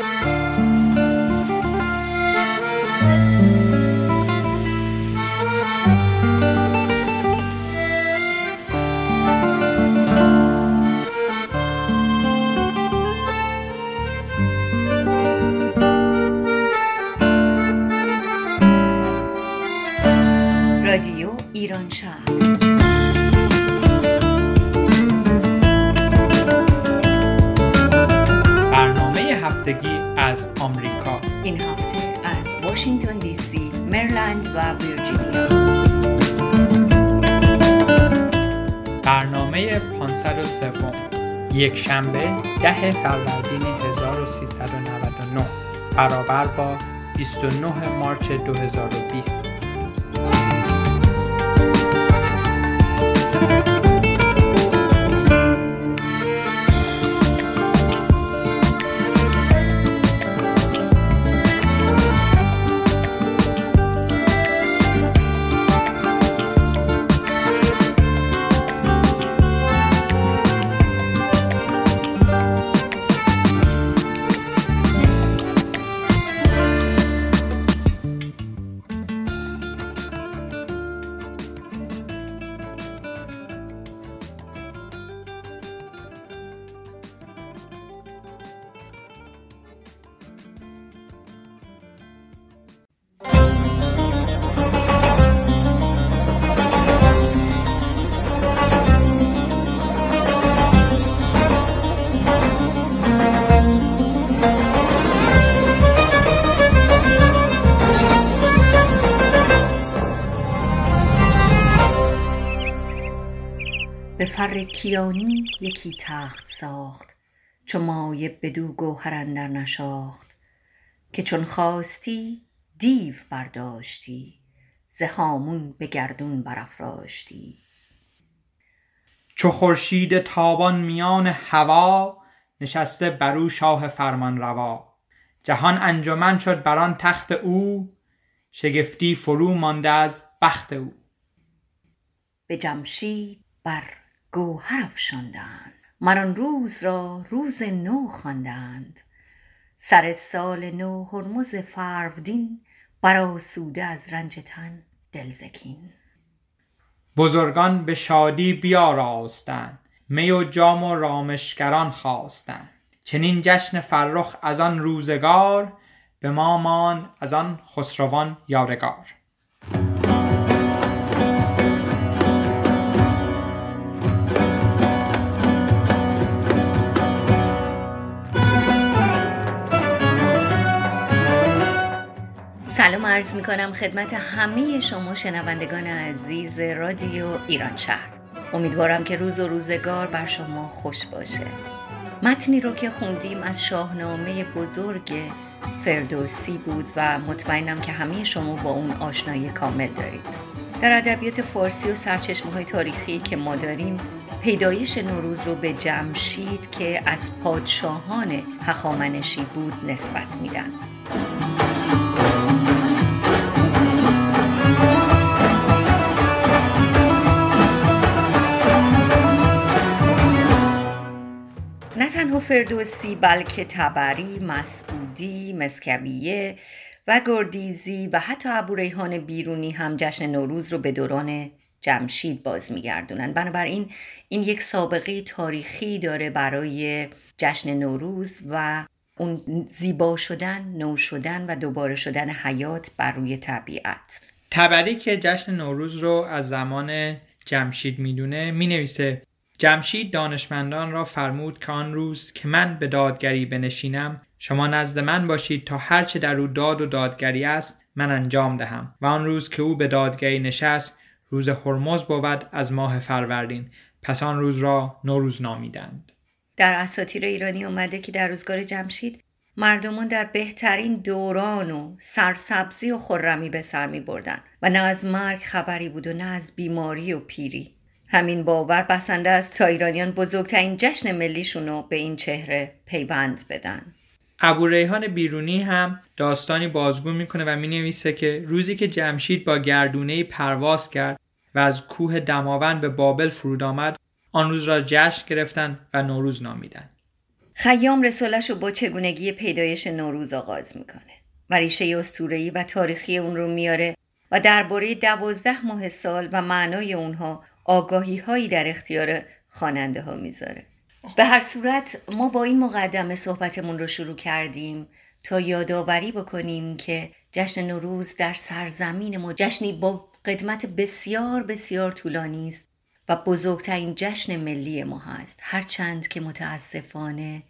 از یک شنبه ده فروردین 1399 برابر با 29 مارچ 2020 فر کیانی یکی تخت ساخت چو مایه بدو گوهر اندر نشاخت که چون خواستی دیو برداشتی ز هامون به گردون برافراشتی. چو خورشید تابان میان هوا نشسته بر او شاه فرمانروا جهان انجمن شد بر آن تخت او شگفتی فرو مانده از بخت او. به جمشید بر گوهر افشاندند مر آن روز را روز نو خواندند. سر سال نو هرمز فرودین برآسوده از رنج تن دل ز کین بزرگان به شادی بیاراستند. می و جام و رامشگران خواستند. چنین جشن فرخ از آن روزگار به ما ماند از آن خسروان یادگار. سلام عرض می کنم خدمت همه شما شنوندگان عزیز رادیو ایران شهر. امیدوارم که روز و روزگار بر شما خوش باشه. متنی رو که خوندیم از شاهنامه بزرگ فردوسی بود و مطمئنم که همه شما با اون آشنایی کامل دارید. در ادبیات فارسی و سرچشمه های تاریخی که ما داریم پیدایش نوروز رو به جمشید که از پادشاهان هخامنشی بود نسبت میدن. فردوسی بلکه تبری، مسعودی، مسکویه و گردیزی و حتی ابو ریحان بیرونی هم جشن نوروز رو به دوران جمشید باز میگردونن. بنابراین این یک سابقه تاریخی داره برای جشن نوروز و اون زیبا شدن، نو شدن و دوباره شدن حیات بر روی طبیعت. تبری که جشن نوروز رو از زمان جمشید می‌دونه می‌نویسه جمشید دانشمندان را فرمود که آن روز که من به دادگری بنشینم شما نزد من باشید تا هرچه در او داد و دادگری است من انجام دهم. و آن روز که او به دادگری نشست روز هرمز بود از ماه فروردین. پس آن روز را نوروز نامیدند. در اساطیر ایرانی اومده که در روزگار جمشید مردمان در بهترین دوران و سرسبزی و خرمی به سر می بردن و نه از مرگ خبری بود و نه از بیماری و پیری. همین باور بسنده است تا ایرانیان بزرگترین جشن ملیشون رو به این چهره پیوند بدن. ابو ریحان بیرونی هم داستانی بازگو می‌کنه و می‌نویسه که روزی که جمشید با گردونه پرواز کرد و از کوه دماوند به بابل فرود آمد آن روز را جشن گرفتن و نوروز نامیدن. خیام رسالش رو با چگونگی پیدایش نوروز آغاز می‌کنه و ریشه اسطوره‌ای و تاریخی اون رو میاره و درباره دوازده ماه سال و معنای اونها آگاهی هایی در اختیار خواننده ها می‌ذاره. به هر صورت ما با این مقدمه صحبتمون رو شروع کردیم تا یادآوری بکنیم که جشن نوروز در سرزمین ما جشنی با قدمت بسیار بسیار طولانی است و بزرگترین جشن ملی ما هست. هرچند که متاسفانه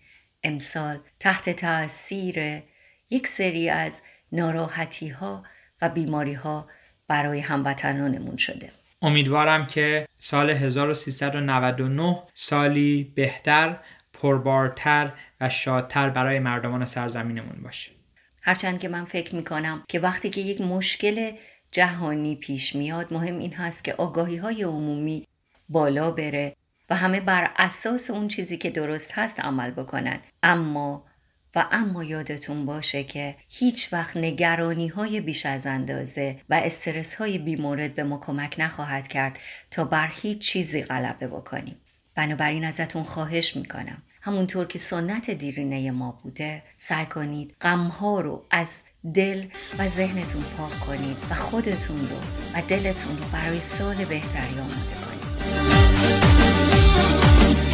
امسال تحت تاثیر یک سری از ناراحتی ها و بیماری ها برای هموطنانمون شده. امیدوارم که سال 1399 سالی بهتر، پربارتر و شادتر برای مردمان سرزمینمون باشه. هرچند که من فکر می‌کنم که وقتی که یک مشکل جهانی پیش میاد مهم این هست که آگاهی های عمومی بالا بره و همه بر اساس اون چیزی که درست هست عمل بکنن اما و اما یادتون باشه که هیچ وقت نگرانی های بیش از اندازه و استرس های بیمورد به ما کمک نخواهد کرد تا بر هیچ چیزی غلبه بکنیم. بنابراین ازتون خواهش می‌کنم همونطور که سنت دیرینه ما بوده سعی کنید غمها رو از دل و ذهنتون پاک کنید و خودتون رو و دلتون رو برای سال بهتری آماده کنید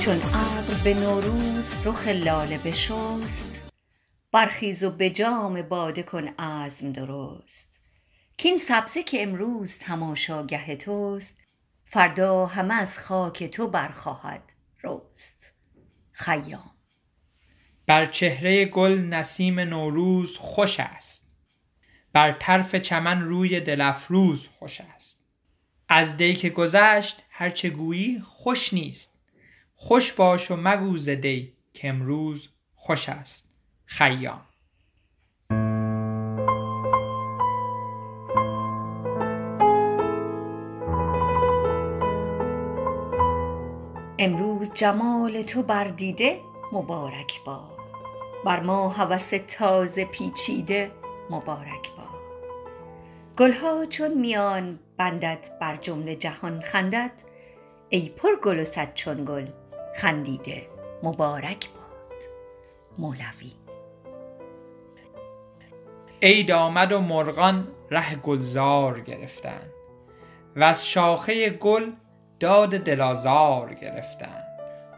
چون ابر به نوروز رخ لاله بشست برخیز و به جام باده کن عزم درست. کین سبزه که امروز تماشاگه توست فردا همه از خاک تو برخواهد رست. خیام. بر چهره گل نسیم نوروز خوش است. بر طرف چمن روی دلفروز خوش است. از دی که گذشت هرچه گویی خوش نیست. خوش باش و مگو ز دی که امروز خوش است. خیام. امروز جمال تو بر دیده مبارک باد بر ما هوس تازه پیچیده مبارک باد گلها چون میان بندد بر جمله جهان خندد ای پر گل و صد چون گل خندیده. مبارک باد. مولوی. عید آمد و مرغان ره گلزار گرفتند. و از شاخه گل داد دلازار گرفتند.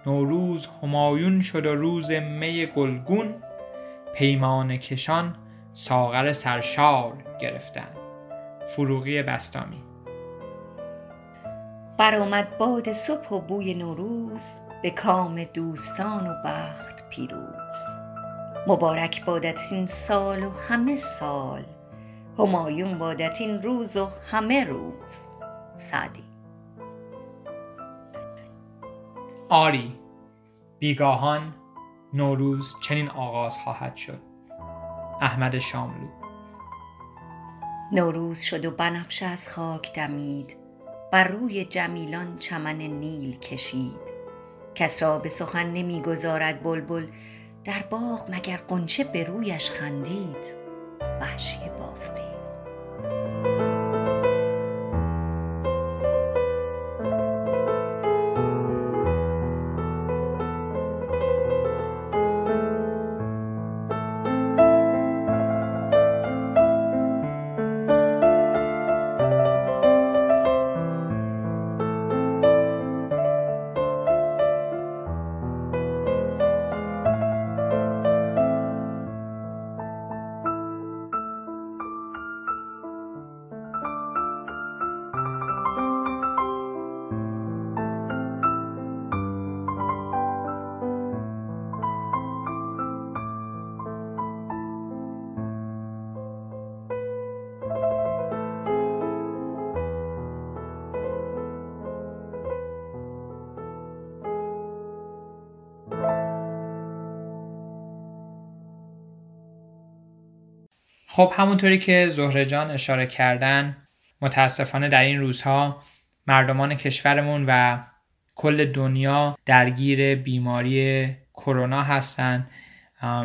نوروز همایون شد و روز می گلگون. پیمان کشان ساغر سرشار گرفتند. فروغی بستامی. برآمد باد صبح و بوی نوروز. به کام دوستان و بخت پیروز. مبارک بادت این سال و همه سال. همایون بادت این روز و همه روز. سعدی. آری بیگاهان نوروز چنین آغاز خواهد شد. احمد شاملو. نوروز شد و بنفشه از خاک دمید. بر روی جمیلان چمن نیل کشید. کس را به سخن نمی‌گذارد بلبل در باغ مگر قنچه به رویش خندید؟ وحشی بافقی. خب همونطوری که زهره جان اشاره کردن متاسفانه در این روزها مردمان کشورمون و کل دنیا درگیر بیماری کرونا هستن.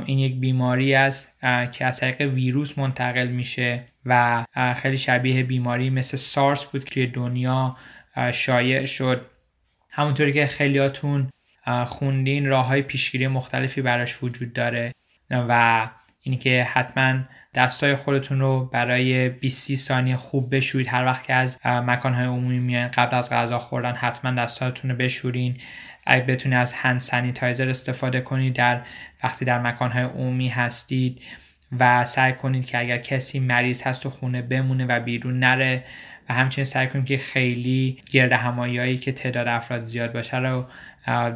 این یک بیماری است که از طریق ویروس منتقل میشه و خیلی شبیه بیماری مثل سارس بود که دنیا شایع شد. همونطوری که خیلیاتون خوندین راه های پیشگیری مختلفی براش وجود داره و اینی که حتما دستای خودتون رو برای 20 ثانیه خوب بشورید. هر وقت که از مکانهای عمومی میان قبل از غذا خوردن حتما دستاتون رو بشورین. اگه بتونید از هند سانیتایزر استفاده کنید در وقتی در مکانهای عمومی هستید و سعی کنید که اگر کسی مریض هست تو خونه بمونه و بیرون نره و همچنین سعی کنید که خیلی گرد همایی که تعداد افراد زیاد باشه رو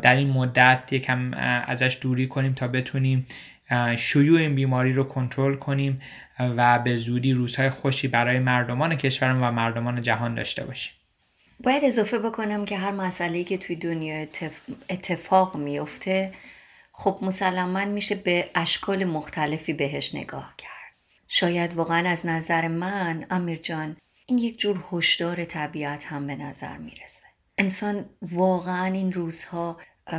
در این مدت یکم ازش دوری کنیم تا بتونیم شیوع این بیماری رو کنترل کنیم و به زودی روزهای خوشی برای مردمان کشورم و مردمان جهان داشته باشیم. باید اضافه بکنم که هر مسئله که توی دنیا اتفاق میفته خب مسلما میشه به اشکال مختلفی بهش نگاه کرد. شاید واقعا از نظر من امیر جان این یک جور هشدار طبیعت هم به نظر می‌رسه. انسان واقعا این روزها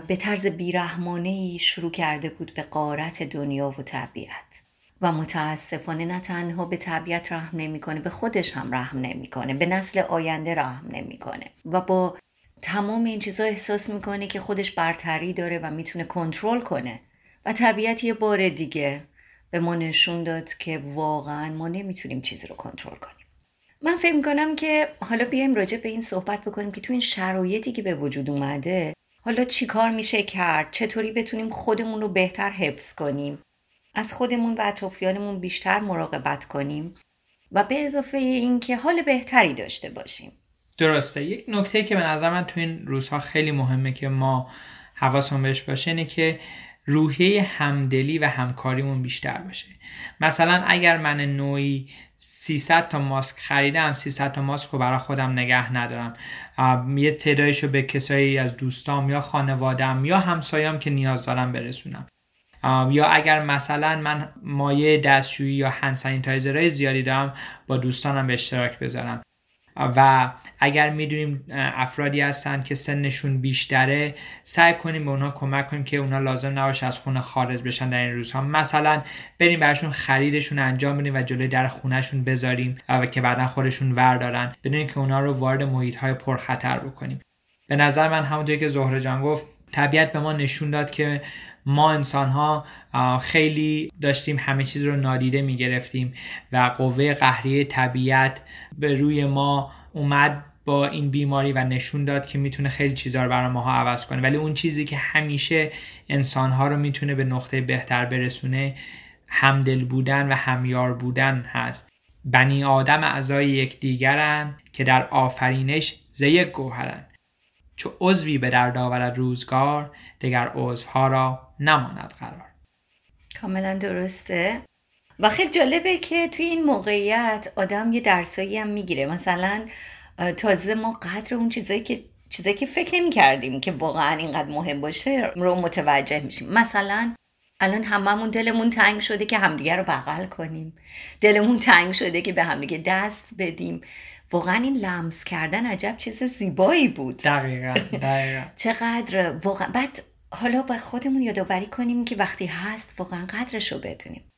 به طرز بیرحمانه شروع کرده بود به قارت دنیا و طبیعت. و متاسفانه نه تنها به طبیعت رحم نمی‌کنه به خودش هم رحم نمی‌کنه به نسل آینده رحم نمی‌کنه. و با تمام این چیزا احساس می‌کنه که خودش برتری داره و می‌تونه کنترل کنه. و طبیعت یه بار دیگه به ما نشون داد که واقعا ما نمی‌تونیم چیزی رو کنترل کنیم. من فکر می‌کنم که حالا بیایم راجع به این صحبت بکنیم که تو این شرایطی که به وجود اومده حالا چی کار میشه کرد؟ چطوری بتونیم خودمون رو بهتر حفظ کنیم؟ از خودمون و اطرافیانمون بیشتر مراقبت کنیم؟ و به اضافه اینکه حال بهتری داشته باشیم. درسته. یک نکته که به نظر من تو این روزها خیلی مهمه که ما حواسمون بهش باشه اینه که روحیه همدلی و همکاریمون بیشتر باشه. مثلا اگر من نوعی 300 تا ماسک خریدم 300 تا ماسک رو برای خودم نگه ندارم. یه تعدادش رو به کسایی از دوستام یا خانوادم یا همسایام که نیاز دارم برسونم. یا اگر مثلا من مایه دستشویی یا هند سانیتایزرهای زیادی دارم با دوستانم به اشتراک بذارم. و اگر می‌دونیم افرادی هستن که سنشون بیشتره سعی کنیم به اونا کمک کنیم که اونا لازم نباشه از خونه خارج بشن در این روزها. مثلا بریم براشون خریدشون انجام بدیم و جلوی در خونهشون بذاریم و که بعدا خودشون وردارن بدون که اونا رو وارد محیط های پرخطر بکنیم. به نظر من همونطوری که زهره جان گفت طبیعت به ما نشون داد که ما انسان ها خیلی داشتیم همه چیز رو نادیده می گرفتیم و قوه قهری طبیعت به روی ما اومد با این بیماری و نشون داد که می‌تونه خیلی چیزها رو برای ماها عوض کنه. ولی اون چیزی که همیشه انسانها رو می‌تونه به نقطه بهتر برسونه همدل بودن و همیار بودن هست. بنی آدم اعضای یکدیگرن که در آفرینش ز یک گوهرن. چو عضوی به درد آورد روزگار دگر عضوها را نماند قرار. کاملا درسته. و خیلی جالبه که توی این موقعیت آدم یه درسایی هم می‌گیره. مثلا تازه ما قدر اون چیزایی که چیزایی که فکر نمی کردیم که واقعا اینقدر مهم باشه رو متوجه میشیم. مثلا الان هممون دلمون تنگ شده که همدیگه رو بغل کنیم. دلمون تنگ شده که به همدیگه دست بدیم. واقعا این لمس کردن عجب چیز زیبایی بود. دقیقا دقیقا. چقدر واقعا بعد حالا با خودمون یادآوری کنیم که وقتی هست واقعا قدرش رو بدونیم.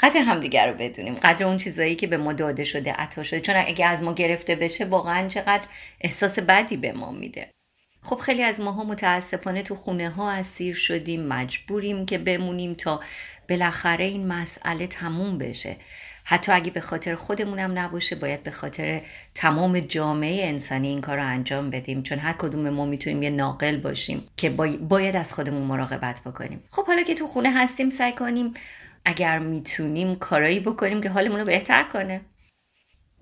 قدر همدیگر رو بدونیم. قدر اون چیزایی که به ما داده شده عطا شده. چون اگه از ما گرفته بشه واقعا چقدر احساس بدی به ما میده. خب خیلی از ماها متاسفانه تو خونه ها اسیر شدیم مجبوریم که بمونیم تا بالاخره این مسئله تموم بشه. حتی اگه به خاطر خودمونم نباشه باید به خاطر تمام جامعه انسانی این کار رو انجام بدیم. چون هر کدوم ما می‌تونیم یه ناقل باشیم که باید از خودمون مراقبت بکنیم. خب حالا که تو خونه هستیم سعی کنیم اگر می‌تونیم کارایی بکنیم که حالمون رو بهتر کنه.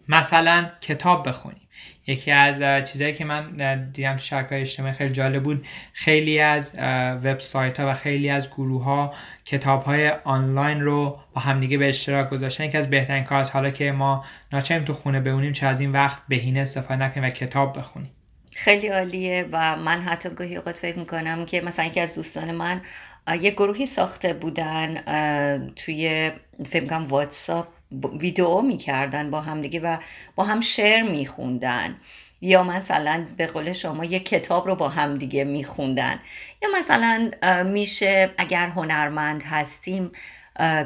مثلا کتاب بخونیم. یکی از چیزهایی که من دیدم تو شبکه اجتماعی خیلی جالب بود. خیلی از وبسایت ها و خیلی از گروه ها کتاب های آنلاین رو با همدیگه به اشتراک گذاشتن. یکی از بهترین کار حالا که ما ناچاریم تو خونه بمونیم چه از این وقت بهینه استفاده نکنیم و کتاب بخونیم. خیلی عالیه و من حتی گاهی اوقات فکر می‌کنم که مثلا یکی از دوستان من یه گروهی ساخته بودن توی فکر کنم واتساپ ویدیو می‌کردن با هم دیگه و با هم شعر میخوندن. یا مثلا به قول شما یه کتاب رو با هم دیگه میخوندن. یا مثلا میشه اگر هنرمند هستیم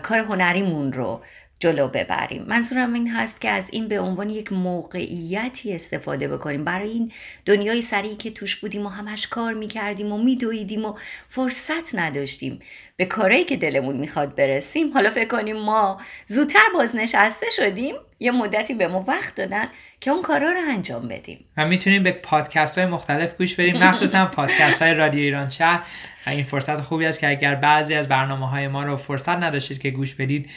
کار هنریمون رو جلو ببریم. منظورم این هست که از این به عنوان یک موقعیتی استفاده بکنیم. برای این دنیای سریعی که توش بودیم و همش کار می‌کردیم و میدویدیم و فرصت نداشتیم به کارهایی که دلمون می‌خواد برسیم. حالا فکر کنیم ما زودتر بازنشسته شدیم. یه مدتی به ما وقت دادن که اون کارا رو انجام بدیم. و می‌تونیم به پادکست های مختلف گوش بریم مخصوصا پادکست های رادیو ایران شهر. این فرصت خوبی است که اگر بعضی از برنامه های ما رو فرصت نداشتید که گوش بدید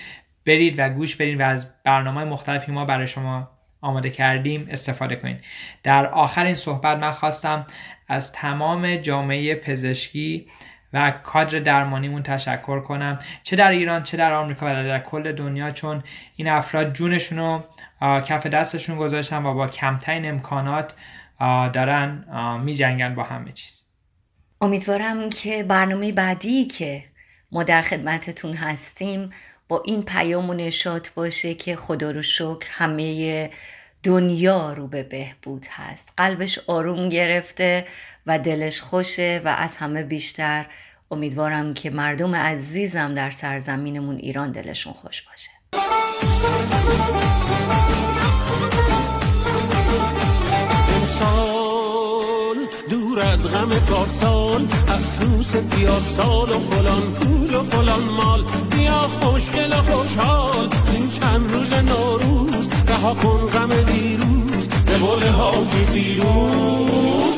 برید و گوش بدید و از برنامه مختلفی ما برای شما آماده کردیم استفاده کنید. در آخر این صحبت من خواستم از تمام جامعه پزشکی و کادر درمانیمون تشکر کنم. چه در ایران چه در آمریکا و در کل دنیا چون این افراد جونشون رو کف دستشون گذاشتن و با کمترین امکانات دارن می جنگن با همه چیز. امیدوارم که برنامه بعدی که ما در خدمتتون هستیم با این پیام و نشات باشه که خدا رو شکر همه دنیا رو به بهبود هست. قلبش آروم گرفته و دلش خوشه و از همه بیشتر امیدوارم که مردم عزیزم در سرزمینمون ایران دلشون خوش باشه. دور از غم پارسال افسوس بیار سال و فلان پول و فلان مال. بیا خوشگل و خوشحال این چند روز نوروز. رها کن غم دیروز به قول حاجی فیروز.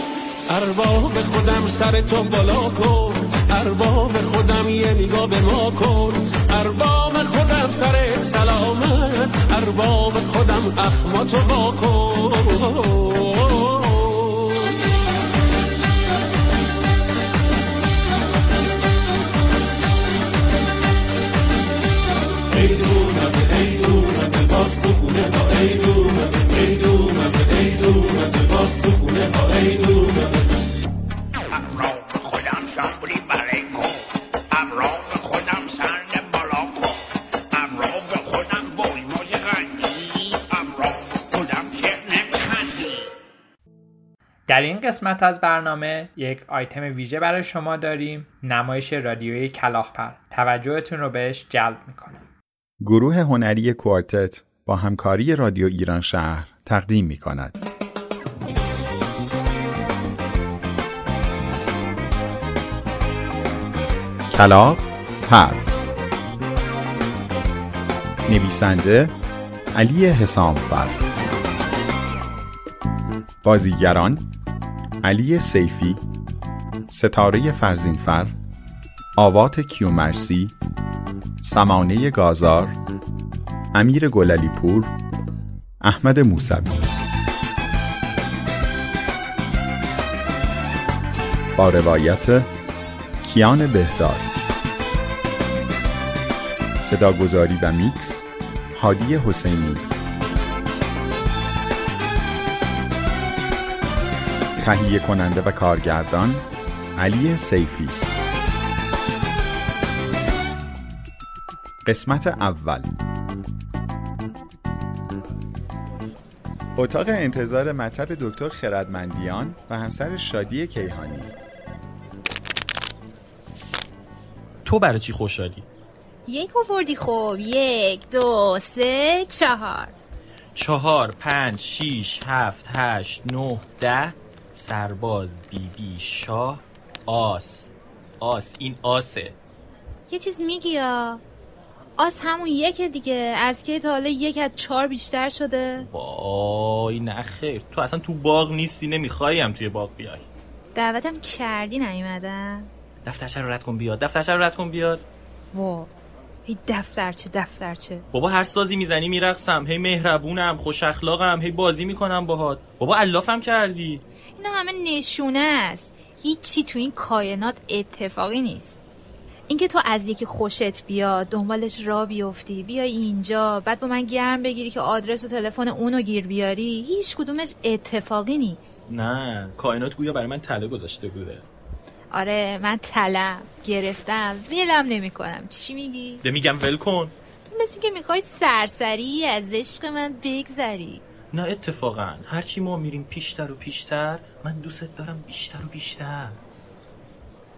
ارباب خودم سر تو بالا کن ارباب خودم یه نگاه به ما کن. ارباب خودم سر سلامت ارباب خودم اخماتو با کن. در این قسمت از برنامه یک آیتم ویژه برای شما داریم نمایش رادیویی کلاخپر توجهتون رو بهش جلب می‌کنه گروه هنری کوارتت با همکاری رادیو ایران شهر تقدیم می کند. کلاق پر نویسنده علی حسامفر بازیگران علی سیفی ستاره فرزینفر آوات کیومرسی سمانه گازار امیر گللی پور احمد موسوی. با روایت کیان بهدار صداگذاری و میکس هادی حسینی. تهیه کننده و کارگردان علی سیفی. قسمت اول. اتاق انتظار مطب دکتر خردمندیان و همسر شادی کیهانی. تو برای چی خوشحالی؟ یک آوردی خوب. یک دو سه چهار. چهار پنج شیش هفت هشت نه ده. سرباز بیبی شاه آس. آس این آسه. یه چیز میگی یا؟ آس همون یکه دیگه. از که تا حالا یک از چهار بیشتر شده. وای نه خیر تو اصلا تو باغ نیستی نمی‌خوایم توی باغ بیای. دعوتم کردی نیومدم دفترچه رو رد کن بیاد. دفترچه رو رد کن بیاد. وا. هی دفترچه دفترچه. بابا هر سازی می‌زنی میرقصم. هی مهربونم خوش اخلاقم هی بازی می‌کنم باهات. بابا علافم کردی. اینا همه نشونه است. هیچی تو این کائنات اتفاقی نیست. اینکه تو از یکی خوشت بیاد دنبالش را بیفتی بیای اینجا بعد با من گرم بگیری که آدرس و تلفن اونو گیر بیاری هیچ کدومش اتفاقی نیست. نه کائنات گویا برای من تله گذاشته بوده. آره من تلم گرفتم. ولم نمی‌کنم. چی میگی؟ ده میگم ول کن. تو مثل که می‌خوای سرسری از عشق من بگذری. نه اتفاقا. هرچی ما میریم پیشتر و پیشتر من دوست دارم بیشتر و بیشتر.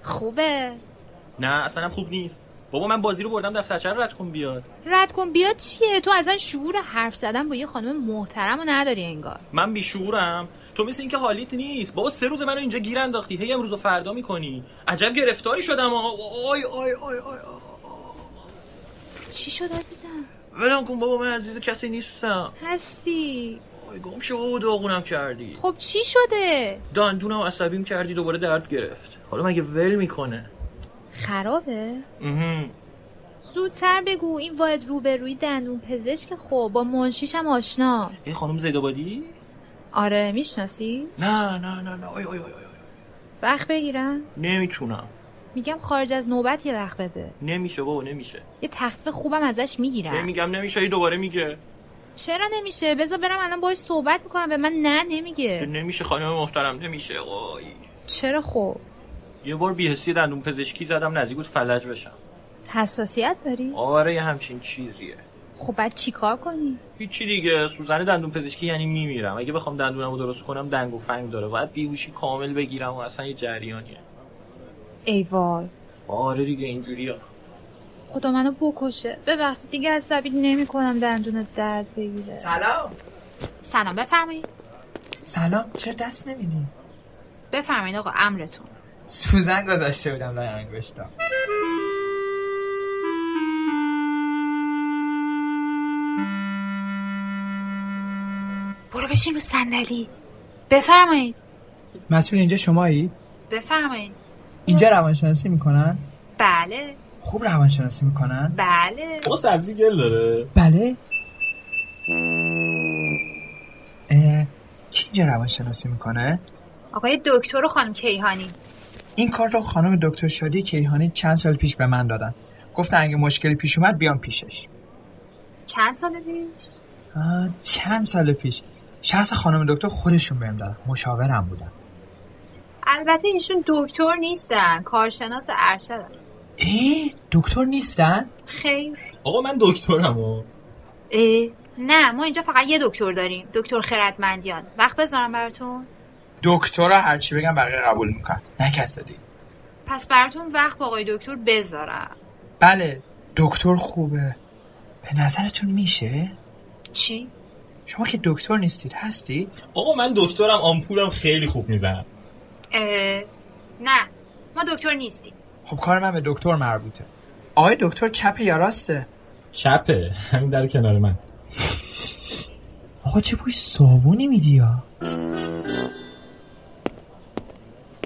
خوبه. نه اصلا خوب نیست. بابا من بازی رو بردم دفترچه رو رد کن بیاد. رد کن بیاد چیه؟ تو اصلا شعور حرف زدن با یه خانم محترم رو نداری انگار. من بیشعورم. تو مثل اینکه حالیت نیست. بابا سه روز منو اینجا گیر انداختی. هی امروز و فردا می‌کنی. عجب گرفتاری شدم آی آی آی آی آی. چی شد عزیزم؟ ولم کن بابا من عزیز کسی نیستم. هستی؟ آی گم شو بابا داغونم کردی. خب چی شده؟ دندونم عصبیم کردی دوباره درد گرفت. حالا مگه ول می‌کنه؟ خرابه. زودتر بگو این واحد روبروی دندون پزشک خب با منشیشم آشنا. ای خانم زیدآبادی آره می‌شناسی؟ نه نه نه نه. آی آی آی آی. وقت بگیرم؟ نمی‌تونم. میگم خارج از نوبت یه وقت بده. نمیشه بابا نمیشه. یه تخفیف خوبم ازش می‌گیرم. نمیگم نمیشه. ای دوباره میگه. چرا نمیشه؟ بذار برم الان باهاش صحبت می‌کنم. به من نه نمیگه. نمیشه خانم محترم نمیشه. وای. چرا خب یه بار بی‌حسی دندون پزشکی زدم نزدیک بود فلج بشم. حساسیت داری؟ آره یه همچین چیزیه. خب بعد چی کار کنی؟ هیچی دیگه سوزن دندون پزشکی یعنی میمیرم. اگه بخوام دندونمو درست کنم دنگ و فنگ داره. باید بیهوشی کامل بگیرم و اصلا یه جریانیه. ای وای. آره دیگه اینجوریه. خدا منو بکشه. ببخشید دیگه عصبی نمی کنم دندون درد بگیره. سلام. سلام بفرمایید. سلام چرا دست نمیدی؟ بفرمایید آقا امرتون. سوزن گذاشته بودم لای انگشتم برو بشین رو صندلی. بفرمایید. مسئول اینجا شمایی؟ بفرمایید. اینجا روانشناسی می‌کنن؟ بله. خوب روانشناسی می‌کنن؟ بله. او سبزی گل داره. بله. اه، کی اینجا روانشناسی می‌کنه؟ آقای دکتر و خانم کیهانی. این کار رو خانم دکتر شادی کیهانی چند سال پیش به من دادن. گفتن اگه مشکلی پیش اومد بیام پیشش. چند سال پیش؟ آه، چند سال پیش. شخص خانم دکتر خودشون بهم دادن. مشاورم بودن. البته ایشون دکتر نیستن. کارشناس ارشدن ای دکتر نیستن؟ خیر. آقا من دکترم. و اه، نه ما اینجا فقط یه دکتر داریم. دکتر خردمندیان. وقت بذارم براتون. دکتر هرچی بگم بقیه قبول می‌کنن. نه کس دیگه پس براتون وقت با آقای دکتر بذارم. بله دکتر خوبه. به نظرتون میشه؟ چی؟ شما که دکتر نیستید هستید آقا من دکترم آمپولم خیلی خوب می‌زنم. اه، نه ما دکتر نیستیم. خب کار من به دکتر مربوطه. آقای دکتر چپ یا راسته؟ چپه. همین در کنار من. آقا چه بوی صابونی میدی یا؟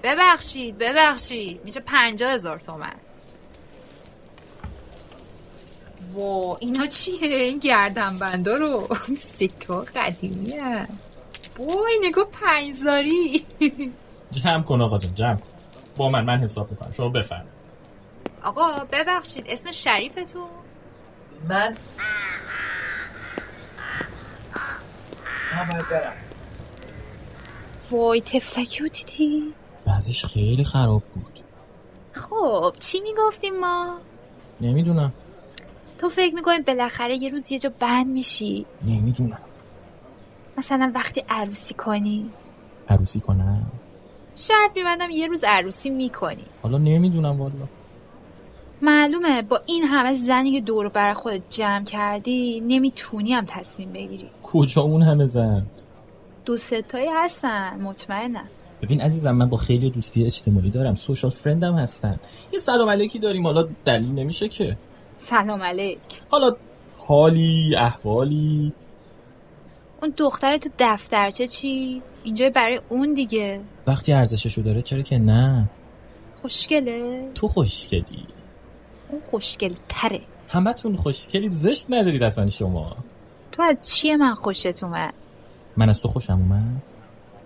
ببخشید ببخشید. میشه پنجاه هزار تومن. وا اینا چیه؟ این گردن بندا رو. سکه ها قدیمی وای نگاه پنجزاری. جمع کن آقا جمع کن. با من من حساب می‌کنم. شما بفرم آقا ببخشید. اسم شریفتون؟ من من باید برم. وای تفلکی رو دیدی؟ وضعش خیلی خراب بود. خب چی می‌گفتیم ما؟ نمی‌دونم. تو فکر می‌کنی بالاخره یه روز یه جا بند میشی؟ نمی‌دونم. مثلا وقتی عروسی کنی. عروسی کنم؟ شرط میبندم یه روز عروسی می‌کنی. حالا نمی‌دونم والا. معلومه با این همه زنی که دور بر خودت جمع کردی نمی‌تونی هم تصمیم بگیری. کجا اون همه زن؟ دو ستایی هستن مطمئنم. ببین عزیزم من با خیلی دوستی اجتماعی دارم. سوشال فرندم هستن. یه سلام علیکی داریم. حالا دلیل نمیشه که. سلام علیک. حالا حالی احوالی. اون دختر تو دفترچه چی؟ اینجا برای اون دیگه. وقتی ارزششو داره چرا که نه؟ خوشگله؟ تو خوشگلی. اون خوشگل تره همتون خوشگلی زشت ندارید اصلا شما. تو از چیه من خوشت اومد؟ من از تو خوشم اومد؟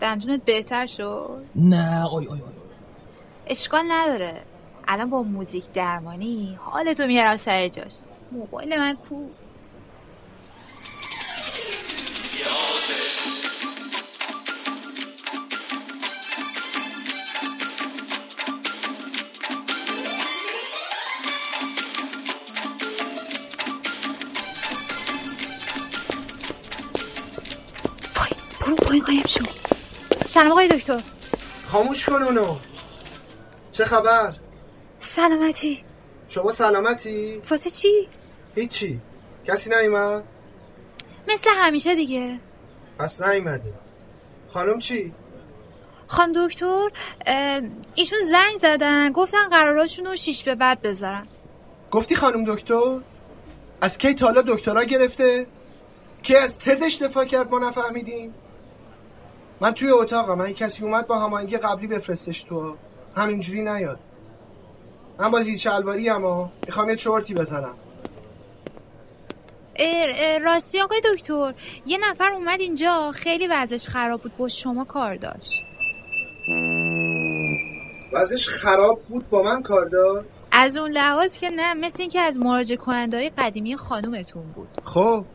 دندونت بهتر شد؟ نه آی آی آی اشکال نداره. الان با موزیک درمانی حالتو میارم سر جاش. موبایل من کو؟ Oh, برو فای قایم سلام آقای دکتر خاموش کن اونو چه خبر؟ سلامتی شما سلامتی؟ واسه چی؟ هیچی کسی نیومد؟ مثل همیشه دیگه پس نیومده خانم چی؟ خانم دکتر ایشون زنگ زدن گفتن قراراشون رو شیش به بعد بذارن گفتی خانم دکتر؟ از کی تالا دکترا گرفته؟ کی از تزش دفاع کرد ما نفهمیدیم؟ من توی اتاقم من کسی اومد با هماهنگی قبلی بفرستش تو. همینجوری نیاد. من با زیر شلواری اما می‌خوام یه چرتی بزنم. اه، اه، راستی آقای دکتر یه نفر اومد اینجا. خیلی وضعش خراب بود. با شما کار داشت. وضعش خراب بود؟ با من کار داد از اون لحاظ که نه مثل اینکه از مراجع کننده های قدیمی خانومتون بود. خب.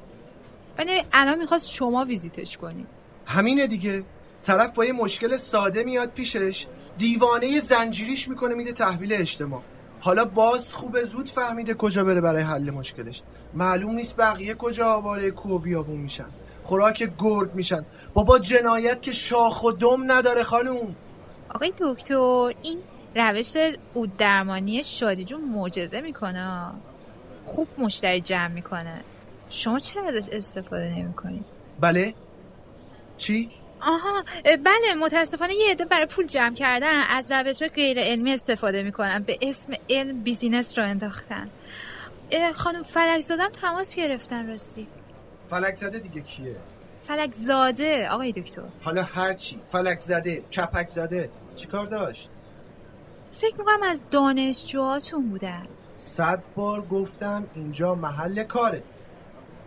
ولی الان می‌خواست شما ویزیتش کنید همینه دیگه. طرف با یه مشکل ساده میاد پیشش دیوانه زنجیریش می‌کنه میده تحویل اجتماع. حالا باز خوبه زود فهمیده کجا بره برای حل مشکلش. معلوم نیست بقیه کجا آواره کو بیابون میشن. خوراک گرد میشن. بابا جنایت که شاخ و دم نداره خانوم. آقای دکتر این روش اود درمانی شادی جون معجزه می‌کنه. خوب مشتری جمع می‌کنه. شما چرا ازش استفاده نمی‌کنید بله. چی؟ آها بله متاسفانه یه عده برای پول جمع کردن از روش غیر علمی استفاده می‌کنن به اسم علم بیزینس را انداختن. خانم فلک زادم تماس گرفتن راستی. فلک زده دیگه کیه؟ فلک زاده آقای دکتر. حالا هرچی فلک زده کپک زده چیکار داشت؟ فکر می‌کنم از دانشجوهاتون بودن. صد بار گفتم اینجا محل کاره.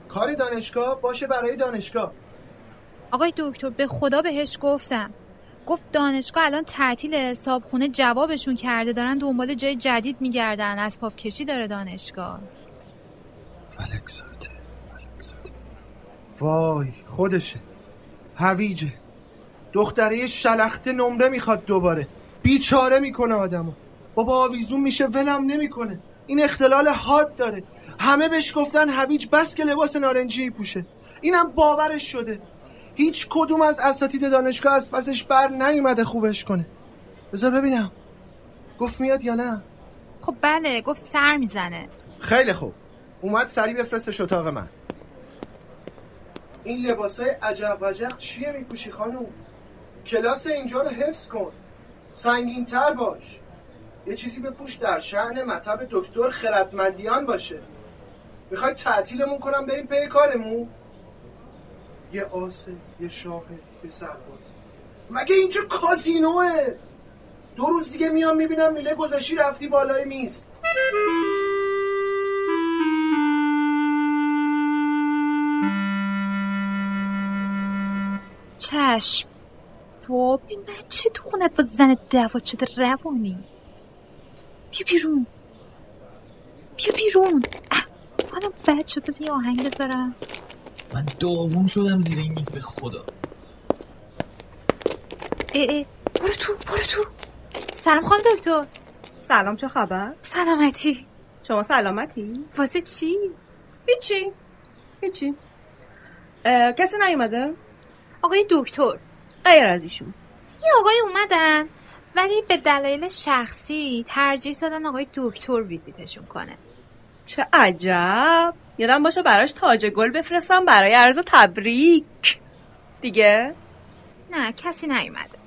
کار دانشگاه باشه برای دانشگاه. آقای دکتر به خدا بهش گفتم. گفت دانشگاه الان تعطیل حسابخونه جوابشون کرده دارن دنبال جای جدید میگردن. از پاپ کشی داره دانشگاه. وای خودشه. هویجه. دختره شلخته نمره می‌خواد دوباره. بیچاره می‌کنه آدمو. بابا آویزون میشه ولم نمی‌کنه. این اختلال حاد داره. همه بهش گفتن هویج بس که لباس نارنجی پوشه. اینم باورش شده. هیچ کدوم از اساتید دانشگاه از پسش بر نیومده خوبش کنه. بذار ببینم. گفت میاد یا نه؟ خب بله گفت سر می‌زنه. خیلی خوب. اومد سریع بفرستش اتاق من. این لباسای عجب وجق چیه میپوشی خانوم کلاس اینجا رو حفظ کن. سنگین تر باش. یه چیزی بپوش در شعن مطب دکتر خردمندیان باشه. می‌خوای تعطیلمون کنم بریم پی کارمون؟ یه آسه یه شاهه یه سرباز. مگه اینجا کازینوه؟ دو روز دیگه میام می‌بینم میله گذاشتی رفتی بالای میز. چشم. وابی من چه تو خونت با زن دعوا شده روانی؟ بیا بیرون. بیا بیرون. حالا بد شد بذار آهنگ بذارم. من داغون شدم زیر این میز به خدا اه اه برو تو برو تو سلام خانم دکتر سلام چه خبر؟ سلامتی شما سلامتی؟ واسه چی؟ هیچی هیچی اه، کسی نیومده؟ آقای دکتر غیر از ایشون یه آقای اومدن ولی به دلایل شخصی ترجیح دادن آقای دکتر ویزیتشون کنه چه عجب. یادم باشه براش تاج گل بفرستم برای عرض تبریک. دیگه؟ نه کسی نیومده.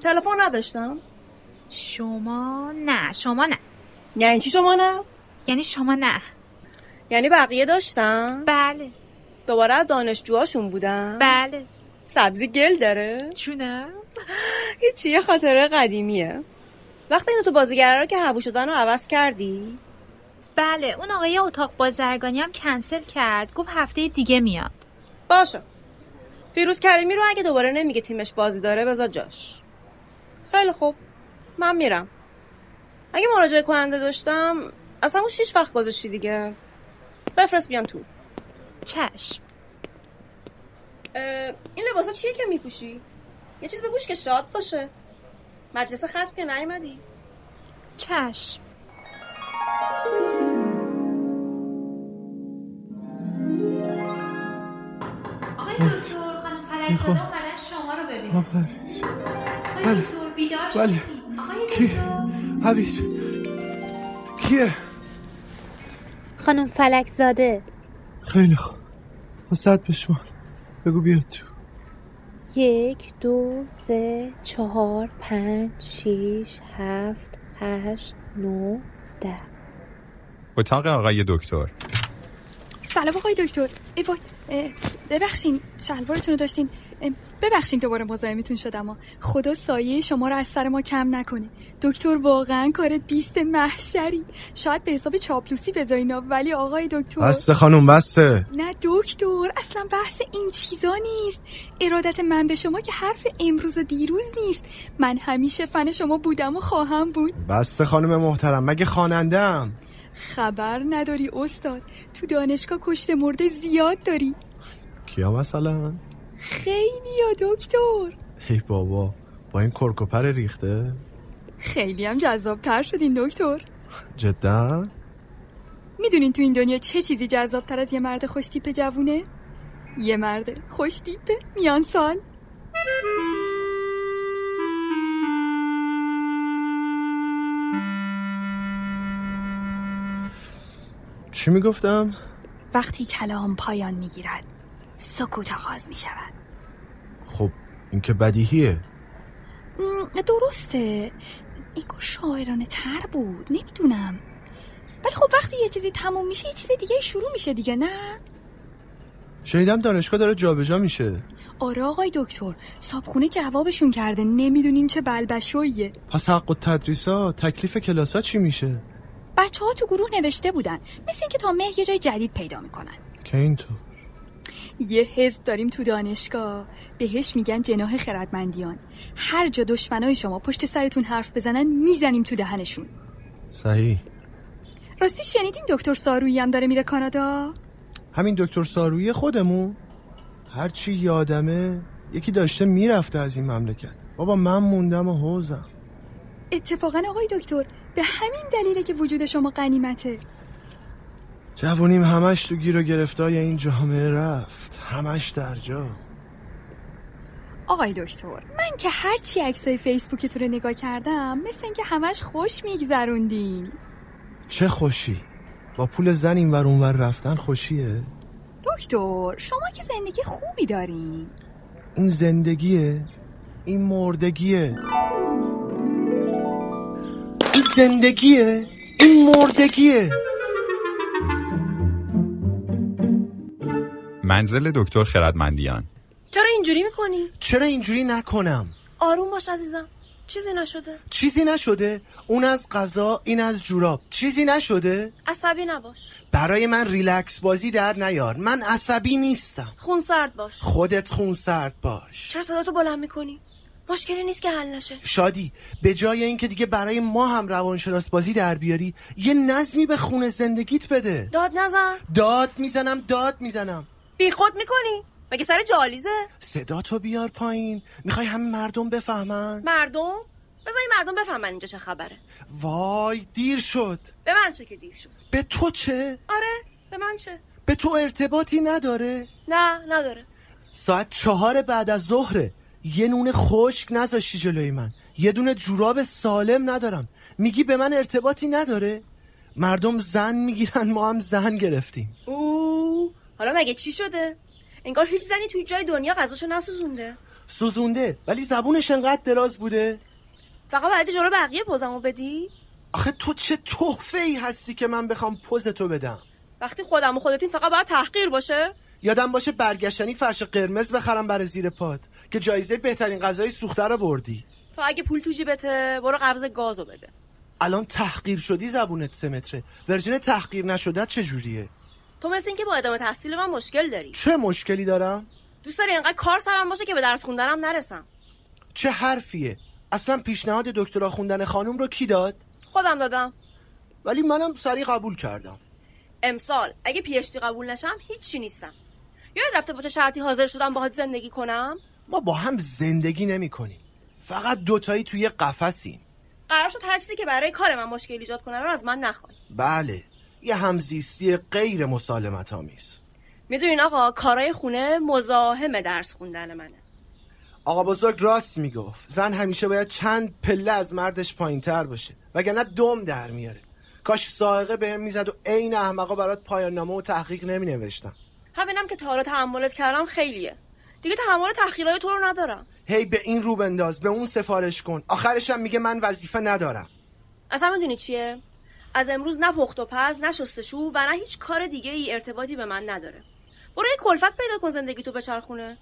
تلفن نداشتم. شما نه شما نه. یعنی چی شما نه؟ یعنی شما نه. یعنی بقیه داشتم بله. دوباره از دانشجوهاشون بودم بله. سبزی گل داره؟ چونه هیچی یه خاطره قدیمیه. وقتی اینو تو بازیگرا رو که هوو شدن رو عوض کردی؟ بله اون آقای اتاق بازرگانی هم کنسل کرد. گفت هفته دیگه میاد. باشه. فیروز کریمی رو اگه دوباره نمیگه تیمش بازی داره بذار جاش. خیلی خوب. من میرم. اگه مراجعه کننده داشتم از همون شیش وقت گذاشتی دیگه. بفرست بیام تو. چشم این لباسا چیه که میپوشی؟ یه چیز بپوش که شاد باشه. مجلس ختم که نیومدی. چشم آقای دکتر می‌خوام شما رو ببینم. ما پرویز بله. بله. کی؟ هویج کیه؟ خانم فلک زاده. خیلی خوب. وسط بشمار بگو بیاد تو. یک دو سه چهار پنج شیش هفت هشت نو ده. اتاق آقای دکتر. سلام آقای دکتر. ای وای ببخشین شلوارتون رو داشتین. ببخشین دوباره مزاحمتون شدم. خدا سایه شما رو از سر ما کم نکنه. دکتر واقعا کار بیست محشری. شاید به حساب چاپلوسی بذارین ها، ولی آقای دکتر بسته خانم بسته. نه دکتر اصلا بحث این چیزا نیست. ارادت من به شما که حرف امروز و دیروز نیست. من همیشه فن شما بودم و خواهم بود. بسته خانم محترم مگه خواننده‌ام خبر نداری استاد. تو دانشگاه کشت مرده زیاد داری. کیا مثلا؟ خیلی یا دکتر. ای بابا با این کرکوپر ریخته؟ خیلی هم جذابتر شدین دکتر. جدا؟ می‌دونین تو این دنیا چه چیزی جذابتر از یه مرد خوشتیپ جوونه؟ یه مرد خوشتیپ میان سال چی می‌گفتم؟ وقتی کلام پایان می‌گیرد سکوت آغاز می‌شود. خب این که بدیهیه. درسته. انگار شاعرانه تر بود. نمی‌دونم. ولی خب وقتی یه چیزی تموم میشه یه چیز دیگه شروع میشه دیگه نه؟ شنیدم دانشگاه داره جابجا میشه. آره آقای دکتر. صابخونه جوابشون کرده. نمی‌دونین چه بلبشویه پس حق و تدریسا تکلیف کلاسا چی میشه؟ بچه ها تو گروه نوشته بودن مثل اینکه تا مهر یه جای جدید پیدا می‌کنن. که اینطور. یه حزب داریم تو دانشگاه. بهش میگن جناح خردمندیان. هر جا دشمنای شما پشت سرتون حرف بزنن می‌زنیم تو دهنشون. صحیح. راستی شنیدین دکتر سارویی هم داره میره کانادا؟ همین دکتر سارویی خودمون. هرچی یادمه یکی داشته می‌رفته از این مملکت. بابا من موندم و حوزم. اتفاقا آقای دکتر به همین دلیله که وجود شما قنیمته جوونیم همش تو گیر و گرفتای این جامعه رفت. همش در جا. آقای دکتر من که هرچی عکسای فیسبوکتون رو نگاه کردم مثل اینکه همش خوش میگذروندین. چه خوشی؟ با پول زن این ور اونور رفتن خوشیه؟ دکتر شما که زندگی خوبی دارین. این زندگیه؟ این مردگیه؟ زندگیه. این مردگیه. منزل دکتر خردمندیان. چرا اینجوری می‌کنی؟ چرا اینجوری نکنم؟ آروم باش عزیزم. چیزی نشده. چیزی نشده؟ اون از غذا این از جوراب. چیزی نشده؟ عصبی نباش. برای من ریلکس بازی در نیار. من عصبی نیستم. خون سرد باش. خودت خون سرد باش. چرا صداتو بلند می‌کنی؟ مشکلی نیست که حل نشه شادی به جای اینکه دیگه برای ما هم روانشناس بازی در بیاری یه نظمی به خون زندگیت بده داد نزن داد می‌زنم داد می‌زنم بی خود می‌کنی؟ مگه سر جالیزه؟ صدا تو بیار پایین می‌خوای همه مردم بفهمن مردم؟ بذاری مردم بفهمن اینجا چه خبره وای دیر شد به من چه که دیر شد به تو چه؟ آره به من چه؟ به تو ارتباطی نداره؟ نه نداره ساعت چهار بعد از ظهره یه نون خشک نذاشتی جلوی من یه دونه جوراب سالم ندارم میگی به من ارتباطی نداره؟ مردم زن می‌گیرن ما هم زن گرفتیم او حالا مگه چی شده؟ انگار هیچ زنی توی جای دنیا غذاشو نسوزونده سوزونده ولی زبونش انقدر دراز بوده فقط باید جلو بقیه پوزمو بدی؟ آخه تو چه تحفه ای هستی که من بخوام پوز تو بدم وقتی خودم و خودتین فقط باید تحقیر باشه؟ یادم باشه برگشتنی فرش قرمز بخرم برای زیر پاد که جایزه بهترین غذای سوخته رو بردی. تو اگه پول تو جیبته برو قبض گازو بده. الان تحقیر شدی زبونت سه متره. ورژن تحقیر نشده چجوریه تو مثل اینکه با ادامه تحصیل من مشکل داری. چه مشکلی دارم؟ دوست داری انقدر کار سرم باشه که به درس خوندنم نرسم. چه حرفیه؟ اصلا پیشنهاد دکترا خوندن خانم رو کی داد؟ خودم دادم. ولی منم سریع قبول کردم. امسال اگه پی اچ دی قبول نشم هیچی نیستم. یاد رفته با چه شرطی حاضر شدم باهات زندگی کنم؟ ما با هم زندگی نمی کنیم فقط دوتایی توی قفسیم. قرار شد هر چیزی که برای کار من مشکل ایجاد کنه رو از من نخوای. بله یه همزیستی غیر مسالمت آمیز می‌دونین آقا کارای خونه مزاحم درس خوندن منه. آقا بزرگ راست می‌گفت. زن همیشه باید چند پله از مردش پایین تر باشه وگرنه دم در میاره. کاش سائقه بهم می‌زد و عین احمقا برات پایان نامه و تحقیق نمی نوشتم همینم که تا حالا تحملت کردم خیلیه. دیگه تحمل تحقیرهای تو رو ندارم. هی به این رو بنداز به اون سفارش کن. آخرشم میگه من وظیفه ندارم. اصلا می‌دونی چیه؟ از امروز نه پخت و پز نه شستشو و نه هیچ کار دیگه ای ارتباطی به من نداره. برو یه کلفت پیدا کن زندگی تو بچرخونه.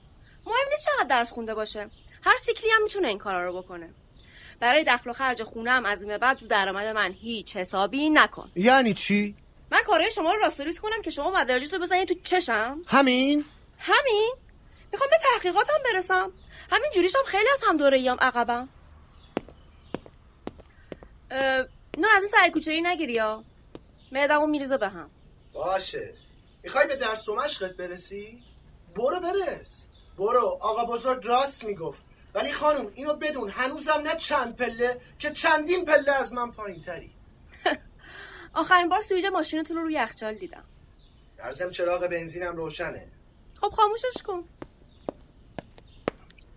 مهم نیست چقدر درس خونده باشه. هر سیکلی هم می‌تونه این کارا رو بکنه. برای دخل و خرج خونه هم از این به بعد تو درآمد من هیچ حسابی نکن. یعنی چی؟ من کارهای شما رو راستوریز کنم که شما مدارجتو بزنید تو چشم. همین؟ همین؟ می‌خوام به تحقیقاتم برسم. همین جوریش هم خیلی از هم دوره ایام عقبم نه از این سرکوچه ای نگیری یا معدمو میریزه به هم. باشه. می‌خوای به درس و مشقت برسی؟ برو برس. برو. آقا بزرگ راست می‌گفت. ولی خانم اینو بدون هنوزم نه چند پله که چندین پله از من پایین تری آخرین بار سویج ماشینتون رو روی یخچال دیدم. درزم چراغ بنزینم روشنه. خب خاموشش کن.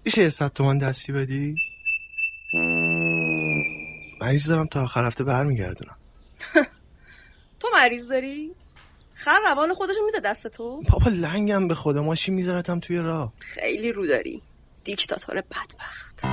میشه یه صد تومن دستی بدی؟ مریض دارم تا آخر هفته برمیگردونم. تو مریض داری؟ خر روان خودشو میده دست تو؟ بابا لنگم به خدا ماشین میذارتم توی راه. خیلی رو داری. دیکتاتور بدبخت.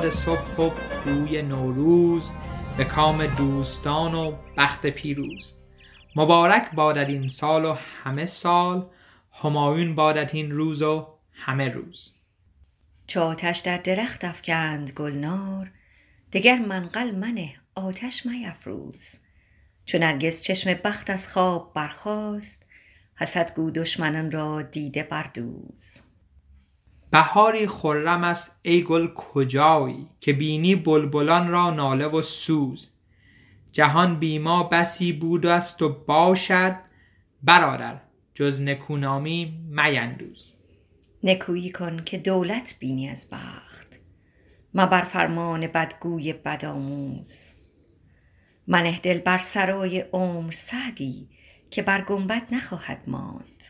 باد صبح و روی نوروز به کام دوستان و بخت پیروز. مبارک بادد این سال و همه سال همایون بادد این روز و همه روز. چو آتش در درخت افکند گلنار دگر منقل منه آتش میفروز. چو نرگس چشم بخت از خواب برخاست حسد گو دشمنان را دیده بردوز بهاری خرم است ای گل کجایی؟ که بینی بلبلان را ناله و سوز. جهان بی ما بسی بود است و باشد. برادر جز نکونامی میندوز. نکویی کن که دولت بینی از بخت. مبر فرمان بدگوی بدآموز. منه دل بر سرای عمر سعدی که بر گنبد نخواهد ماند.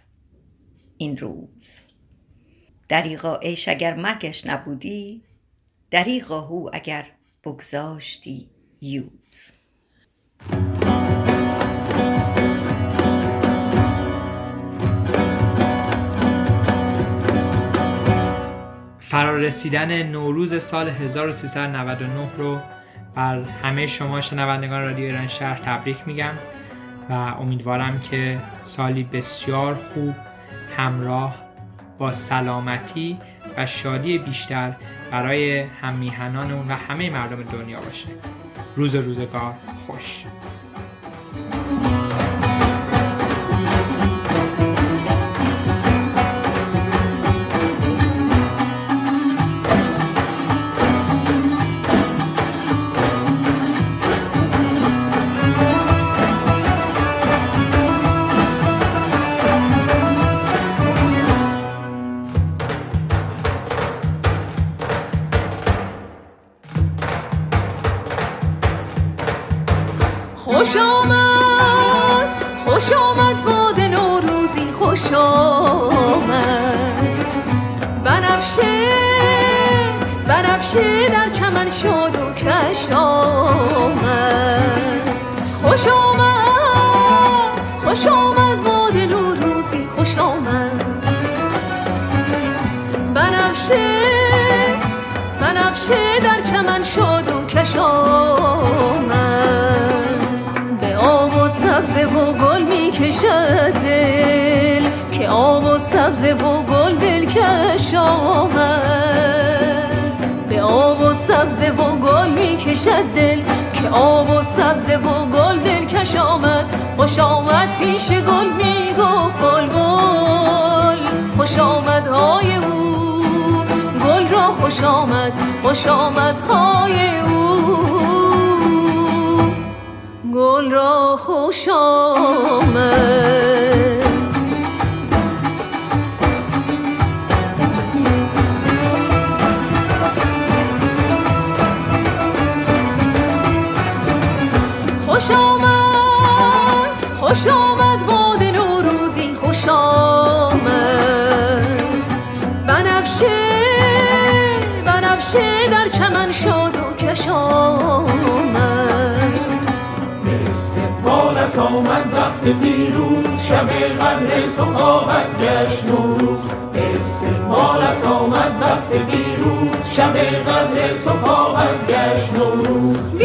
این روز دریغا عیش اگر مرگش نبودی دریغا هو اگر بگذاشتی یوز. فرارسیدن نوروز سال 1399 رو بر همه شما شنوندگان رادیو ایران شهر تبریک میگم و امیدوارم که سالی بسیار خوب همراه با سلامتی و شادی بیشتر برای هم میهنانمون و همه مردم دنیا باشه. روز روزگار خوش. شد و کش آمد. خوش آمد خوش آمد باد نوروزی خوش آمد. بنفشه بنفشه در چمن شد و کش آمد. به آب و سبز و گل می کشد دل که آب و سبز و گل دل کش آمد. سبزه و گل می‌کشد دل که آب و سبزه و گل دل کش آمد. خوش آمد پیش گل می‌گفت بلبل خوش آمد های او گل را خوش آمد. خوش آمد های او گل را خوش آمد. آمد وقت پیروز شب قدر تو خواهد گشت نوروز. استقبالت آمد وقت پیروز شب قدر تو خواهد گشت نوروز.